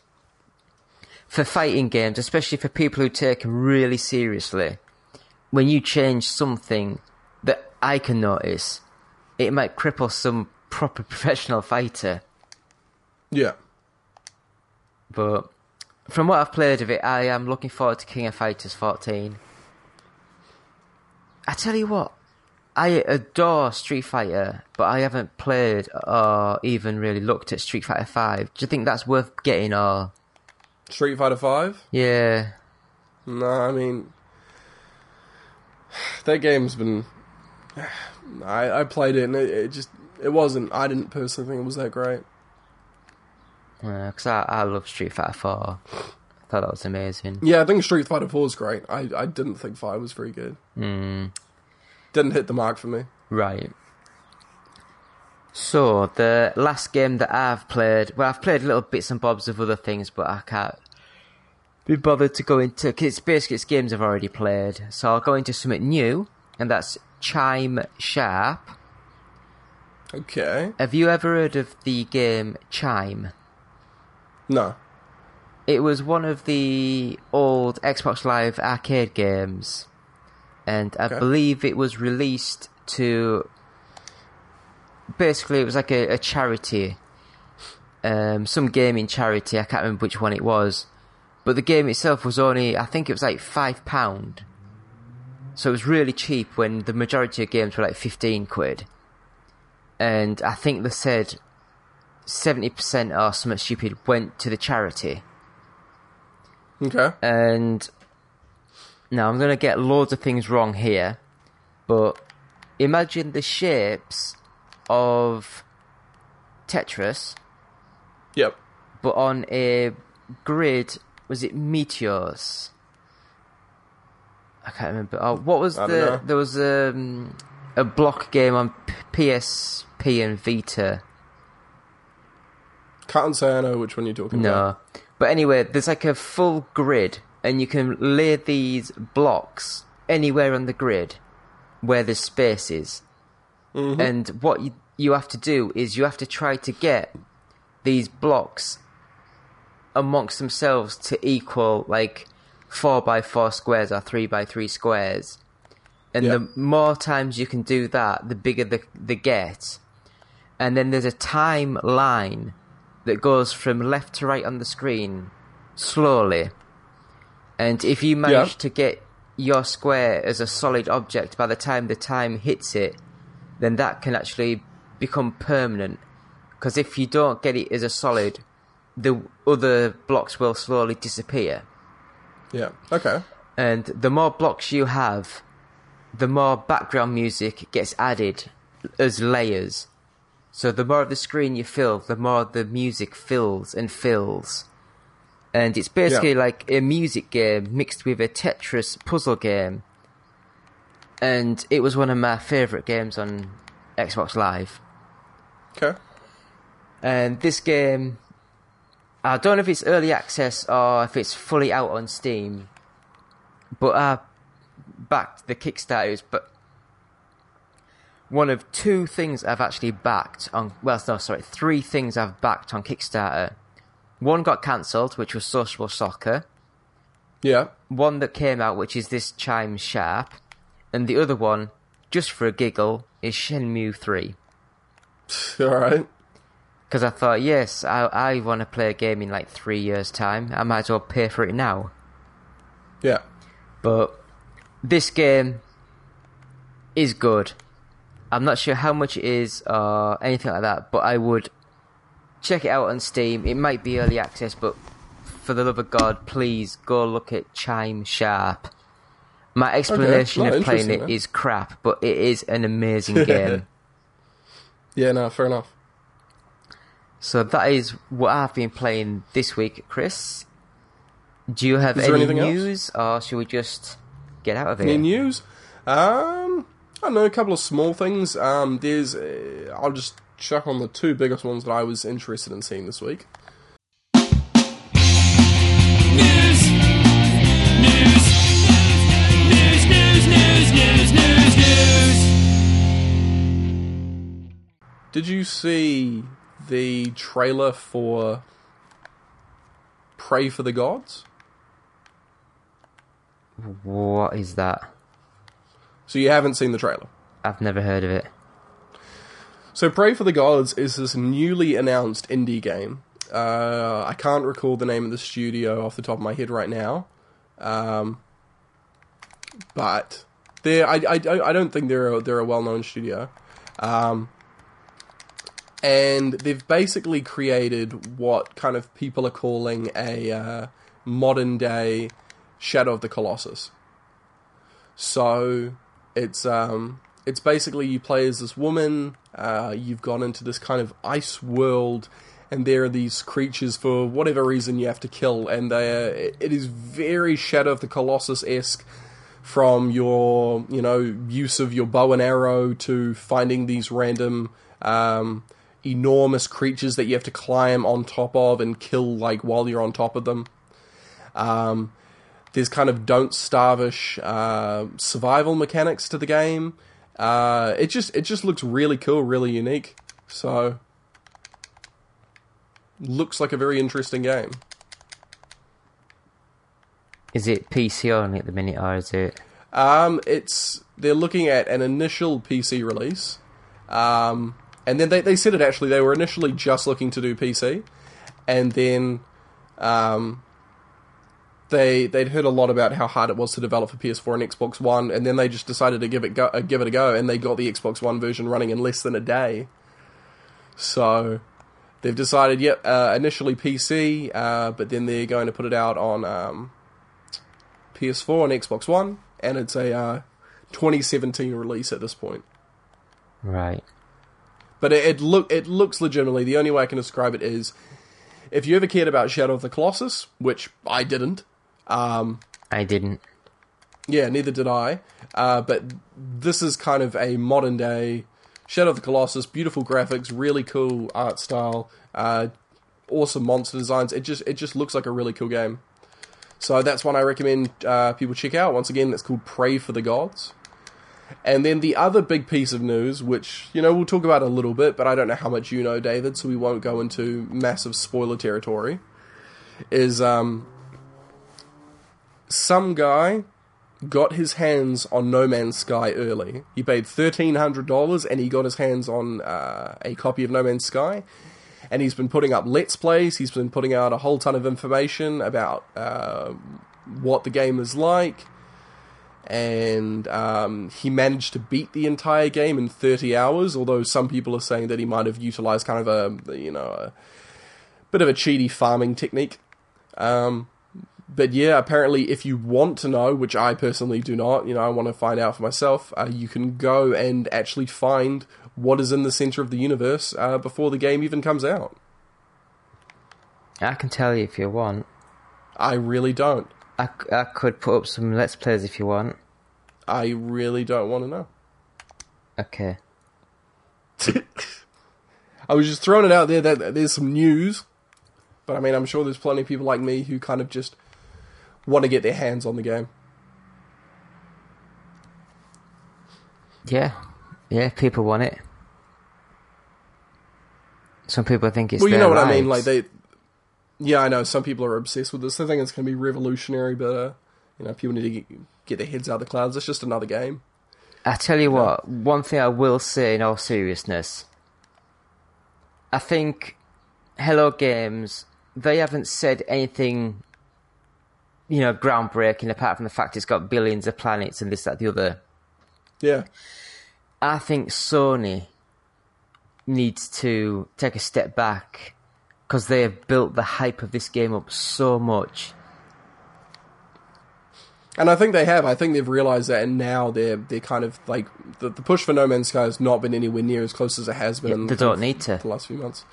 for fighting games, especially for people who take them really seriously, when you change something I can notice, it might cripple some proper professional fighter. Yeah. But from what I've played of it, I am looking forward to King of Fighters 14. I tell you what, I adore Street Fighter, but I haven't played or even really looked at Street Fighter 5. Do you think that's worth getting or. Street Fighter Five. Yeah. No, I mean that game's been. I I played it and it, it just it wasn't. I didn't personally think it was that great. Because I, I love Street Fighter 4. I thought that was amazing. Yeah, I think Street Fighter Four is great. I I didn't think Five was very good. Mm, Didn't hit the mark for me. right. So, the last game that I've played, well, I've played little bits and bobs of other things, but I can't be bothered to go into, because it's basically it's games I've already played. So I'll go into something new, and that's Chime Sharp. Okay. Have you ever heard of the game Chime? No. It was one of the old Xbox Live arcade games, and I Okay. believe it was released to. Basically, it was like a, a charity, um, some gaming charity. I can't remember which one it was, but the game itself was only, I think it was like five pound. So it was really cheap when the majority of games were like fifteen quid, and I think they said seventy percent or something stupid went to the charity Okay. and now I'm going to get loads of things wrong here, but imagine the shapes of Tetris, Yep. but on a grid. Was it meteors? I can't remember. Oh, what was I the? There was um, a block game on PSP and Vita. Can't say I know which one you're talking about. No. But anyway, there's like a full grid, and you can lay these blocks anywhere on the grid where there's spaces. And what you, you have to do is you have to try to get these blocks amongst themselves to equal like 4 by 4 squares or 3 by 3 squares. And Yeah. the more times you can do that, the bigger the, the get. And then there's a time line that goes from left to right on the screen slowly. And if you manage Yeah. to get your square as a solid object by the time the time hits it, then that can actually become permanent. Because if you don't get it as a solid, the other blocks will slowly disappear. Yeah. Okay. And the more blocks you have, the more background music gets added as layers. So the more of the screen you fill, the more the music fills and fills. And it's basically Yeah. like a music game mixed with a Tetris puzzle game. And it was one of my favourite games on Xbox Live. Okay. And this game, I don't know if it's early access or if it's fully out on Steam, but I backed the Kickstarters. But one of two things I've actually backed on, well, no, sorry, three things I've backed on Kickstarter. One got cancelled, which was Sociable Soccer. Yeah. One that came out, which is this Chime Sharp. And the other one, just for a giggle, is Shenmue 3. All right. Because I thought, yes, I, I want to play a game in like three years' time. I might as well pay for it now. Yeah. But this game is good. I'm not sure how much it is or anything like that, but I would check it out on Steam. It might be early access, but for the love of God, please go look at Chime Sharp. My explanation No, of playing it man. is crap, but it is an amazing game. Yeah. No. Fair enough. So that is what I've been playing this week, Chris. Do you have any anything else? news, or should we just get out of here? Any news? Um, I don't know. A couple of small things. Um, there's. Uh, I'll just chuck on the two biggest ones that I was interested in seeing this week. News. News. News, news, news, news, news, news. Did you see the trailer for Prey for the Gods? What is that? So you haven't seen the trailer. I've never heard of it. So Prey for the Gods is this newly announced indie game. Uh, I can't recall the name of the studio off the top of my head right now, um, but they I, I, I don't think they're a, they're a well known studio, um, and they've basically created what kind of people are calling a uh, modern day Shadow of the Colossus. So it's um it's basically you play as this woman. Uh, you've gone into this kind of ice world, and there are these creatures for whatever reason you have to kill, and they it is very Shadow of the Colossus esque. From your, you know, use of your bow and arrow to finding these random, um, enormous creatures that you have to climb on top of and kill, like while you're on top of them. Um, there's kind of don't starvish uh, survival mechanics to the game. Uh, it just it just looks really cool, really unique. So looks like a very interesting game. Is it PC only at the minute, or is it? Um, it's they're looking at an initial PC release, um, and then they they said it actually they were initially just looking to do PC, and then um, they they'd heard a lot about how hard it was to develop for PS4 and Xbox One, and then they just decided to give it go, uh, give it a go, and they got the Xbox One version running in less than a day. So they've decided, yep, uh, initially PC, uh, but then they're going to put it out on um, PS4 and Xbox One, and it's a uh, 2017 release at this point. Right. But it, it look it looks legitimately. The only way I can describe it is, if you ever cared about Shadow of the Colossus, which I didn't, um, I didn't. yeah, neither did I. Uh, but this is kind of a modern day Shadow of the Colossus. Beautiful graphics, really cool art style, uh, awesome monster designs. It just it just looks like a really cool game. So that's one I recommend uh, people check out. Once again, that's called Prey for the Gods. And then the other big piece of news, which you know we'll talk about a little bit, but I don't know how much you know, David, so we won't go into massive spoiler territory. Is um, some guy got his hands on No Man's Sky early. He paid thirteen hundred dollars, and he got his hands on uh, a copy of No Man's Sky. And he's been putting up let's plays. He's been putting out a whole ton of information about uh, what the game is like, and um, he managed to beat the entire game in thirty hours. Although some people are saying that he might have utilized kind of a you know a bit of a cheaty farming technique. Um, but yeah, apparently, if you want to know, which I personally do not, you know, I want to find out for myself, uh, you can go and actually find what is in the center of the universe uh, before the game even comes out. I can tell you if you want. I really don't. I, I could put up some Let's Plays if you want. I really don't want to know. Okay. I was just throwing it out there that there's some news, but I mean, I'm sure there's plenty of people like me who kind of just want to get their hands on the game. Yeah. Yeah, people want it. Some people think it's well, you know what I mean. Like they, yeah, I know some people are obsessed with this. They think it's going to be revolutionary, but uh, you know, people need to get, get their heads out of the clouds. It's just another game. I tell you what, one thing I will say in all seriousness, I think Hello Games, they haven't said anything, you know, groundbreaking apart from the fact it's got billions of planets and this, that, the other. Yeah, I think Sony needs to take a step back because they have built the hype of this game up so much. and I think they have. I think they've realized that, and now they're they're kind of like the, the push for No Man's Sky has not been anywhere near as close as it has been. in They don't need to. the last few months.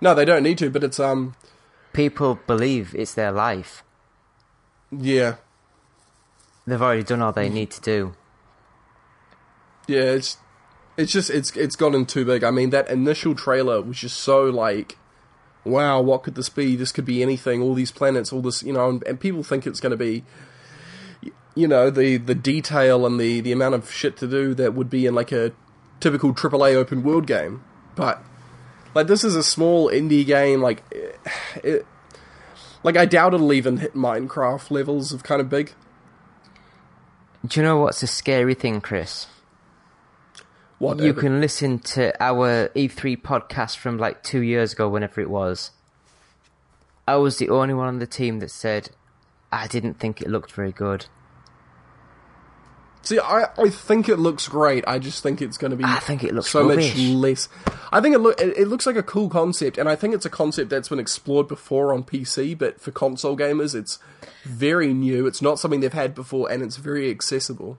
No, they don't need to. But it's um, People believe it's their life. yeah, They've already done all they need to do. Yeah, it's it's just it's it's gotten too big. I mean, that initial trailer was just so like, wow, what could this be? This could be anything. All these planets, all this, you know, and, and people think it's going to be, you know, the the detail and the the amount of shit to do that would be in like a typical AAA open world game. But like, this is a small indie game. Like, eh, it, like I doubt it'll even hit Minecraft levels of kind of big. Do you know what's a scary thing, Chris? What You can listen to our E3 podcast from like two years ago, whenever it was. I was the only one on the team that said, I didn't think it looked very good. See, I, I think it looks great. I just think it's going to be. I think it looks so rubbish. much less. I think it look it, it looks like a cool concept, and I think it's a concept that's been explored before on PC, but for console gamers, it's very new. It's not something they've had before, and it's very accessible.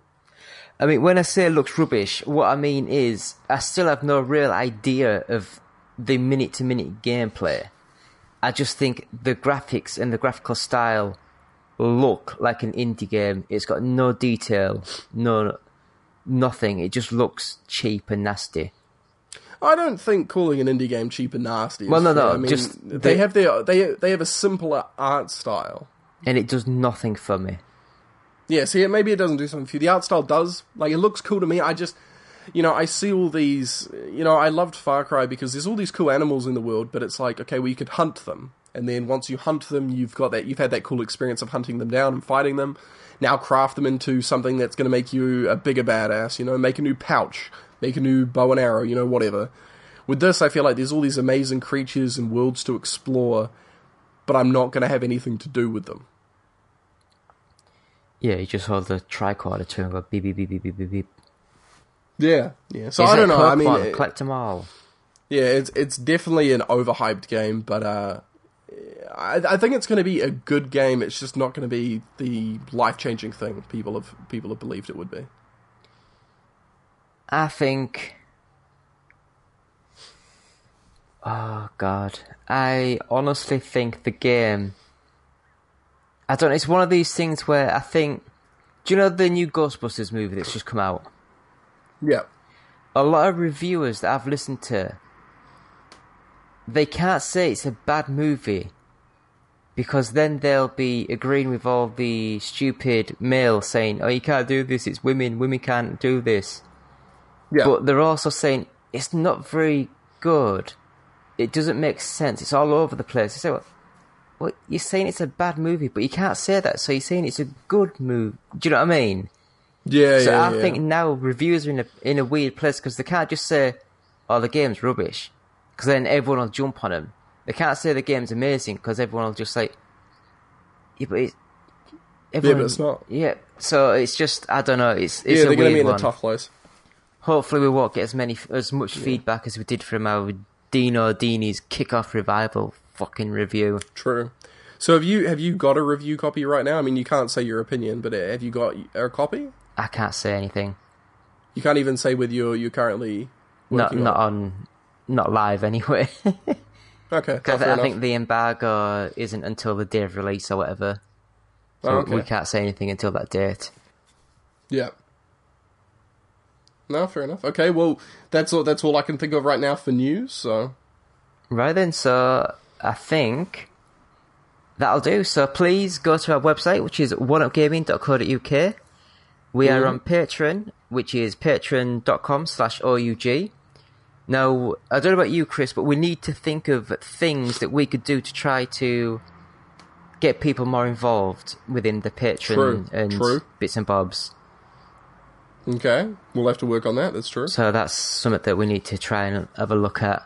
I mean, when I say it looks rubbish, what I mean is I still have no real idea of the minute to minute gameplay. I just think the graphics and the graphical style look like an indie game. It's got no detail, no nothing. It just looks cheap and nasty. I don't think calling an indie game cheap and nasty. Is Well, no, no. I mean, just they the- have their they they have a simpler art style. And it does nothing for me. Yeah, see, maybe it doesn't do something for you. The art style does. Like, it looks cool to me. I just, you know, I see all these. You know, I loved Far Cry because there's all these cool animals in the world, but it's like, okay, well, you could hunt them, and then once you hunt them, you've got that. You've had that cool experience of hunting them down and fighting them. Now craft them into something that's going to make you a bigger badass. You know, make a new pouch, make a new bow and arrow. You know, whatever. With this, I feel like there's all these amazing creatures and worlds to explore, but I'm not going to have anything to do with them. Yeah, you just hold the tricorder to and go beep beep beep beep beep beep beep. Yeah, yeah. So Is I don't know. I mean, it- collect them all. Yeah, it's it's definitely an overhyped game, but uh, I, I think it's going to be a good game. It's just not going to be the life changing thing people have people have believed it would be. I think. Oh God, I honestly think the game. I don't know. It's one of these things where I think. Do you know the new Ghostbusters movie that's just come out? Yeah, A lot of reviewers that I've listened to, they can't say it's a bad movie because then they'll be agreeing with all the stupid male saying, "Oh, you can't do this. It's women. Women can't do this." yeah, But they're also saying it's not very good. It doesn't make sense. It's all over the place. They say, well, well, you're saying it's a bad movie, but you can't say that. So you're saying it's a good movie. Do you know what I mean? yeah, So yeah. I yeah. think now reviewers are in a in a weird place because they can't just say, "Oh, the game's rubbish," because then everyone will jump on them. They can't say the game's amazing because everyone will just say, "Yeah, but it's." Everyone, it's not. Yeah, so it's just I don't know. It's it's yeah, a they're going to be in one. a tough place. Hopefully, we won't get as many as much feedback as we did from our Dino Dini's Kick Off Revival fucking review. True. So have you have you got a review copy right now? I mean, you can't say your opinion, but have you got a copy? I can't say anything. You can't even say whether you're you're currently Not not on. on, not live anyway. Okay, Because oh, fair I enough. think the embargo isn't until the day of release or whatever. So Oh, okay. we can't say anything until that date. Yeah. No, fair enough. Okay, well, that's all. That's all I can think of right now for news. So, Right then, so I think that'll do. So please go to our website, which is oneupgaming.co.uk. We are mm-hmm. on Patreon, which is patreon.com slash OUG. Now, I don't know about you, Chris, but we need to think of things that we could do to try to get people more involved within the Patreon True, and true. bits and bobs. okay, we'll have to work on that. That's true. So that's something that we need to try and have a look at.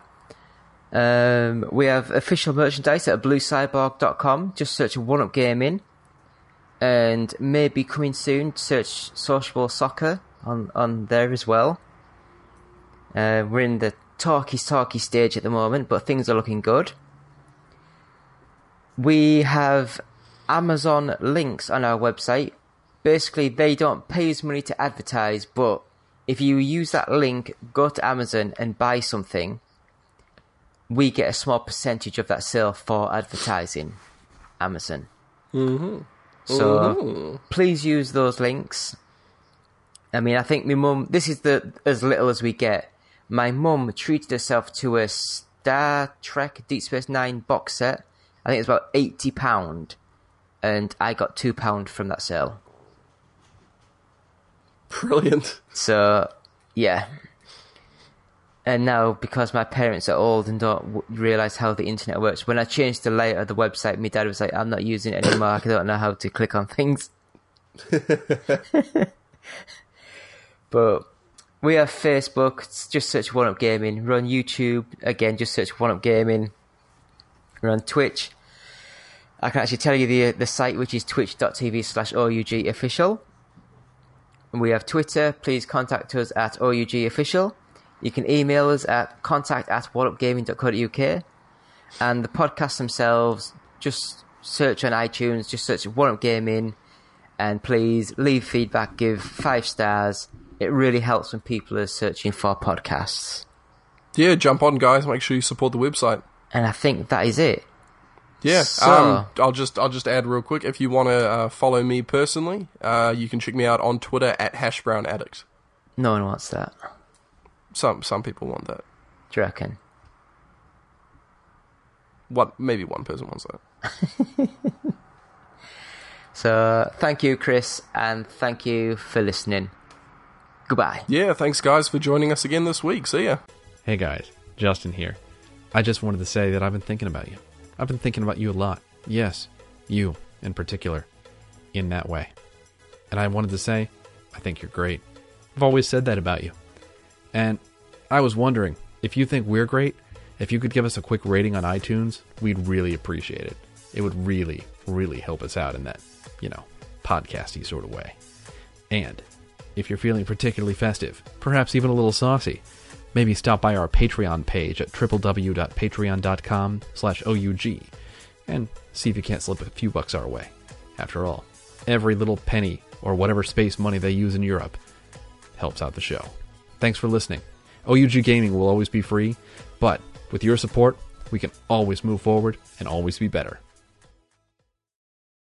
Um, we have official merchandise at bluecyborg.com. Just search One Up Gaming. And maybe coming soon, search Sociable Soccer on, on there as well. Uh, we're in the talky talky stage at the moment, but things are looking good. We have Amazon links on our website. Basically, they don't pay us money to advertise, but if you use that link, go to Amazon and buy something, we get a small percentage of that sale for advertising. Amazon. Mm-hmm. So please use those links. I mean, I think my mum. This is the as little as we get. My mum treated herself to a Star Trek Deep Space Nine box set. I think it's about eighty pound, and I got two pound from that sale. Brilliant. So, yeah. Uh, and now, because my parents are old and don't w- realize how the internet works, when I changed the layout of the website, my dad was like, "I'm not using it anymore. I don't know how to click on things." but we have Facebook. it's Just search One Up Gaming. We're on YouTube. Again, just search One Up Gaming. We're on Twitch. I can actually tell you the uh, the site, which is twitch.tv slash OUG official. We have Twitter. Please contact us at OUG official. You can email us at contact at oneupgaming.co.uk. And the podcasts themselves, just search on iTunes, just search One Up Gaming, And please leave feedback, give five stars. It really helps when people are searching for podcasts. Yeah, jump on, guys. Make sure you support the website. And I think that is it. Yeah, So- um, I'll just I'll just add real quick. If you want to uh, follow me personally, uh, you can check me out on Twitter at hashbrownaddict. No one wants that. Some some people want that. Do you reckon? What maybe one person wants that. So thank you, Chris, and thank you for listening. Goodbye. Yeah, thanks guys for joining us again this week. See ya. Hey guys, Justin here. I just wanted to say that I've been thinking about you. I've been thinking about you a lot. Yes, you in particular, in that way. And I wanted to say, I think you're great. I've always said that about you. And I was wondering if you think we're great, if you could give us a quick rating on iTunes, we'd really appreciate it. It would really, really help us out in that, you know, podcasty sort of way. And if you're feeling particularly festive, perhaps even a little saucy, maybe stop by our Patreon page at www.patreon.com slash OUG and see if you can't slip a few bucks our way. After all, every little penny or whatever space money they use in Europe helps out the show. Thanks for listening. OUG Gaming will always be free, but with your support, we can always move forward and always be better.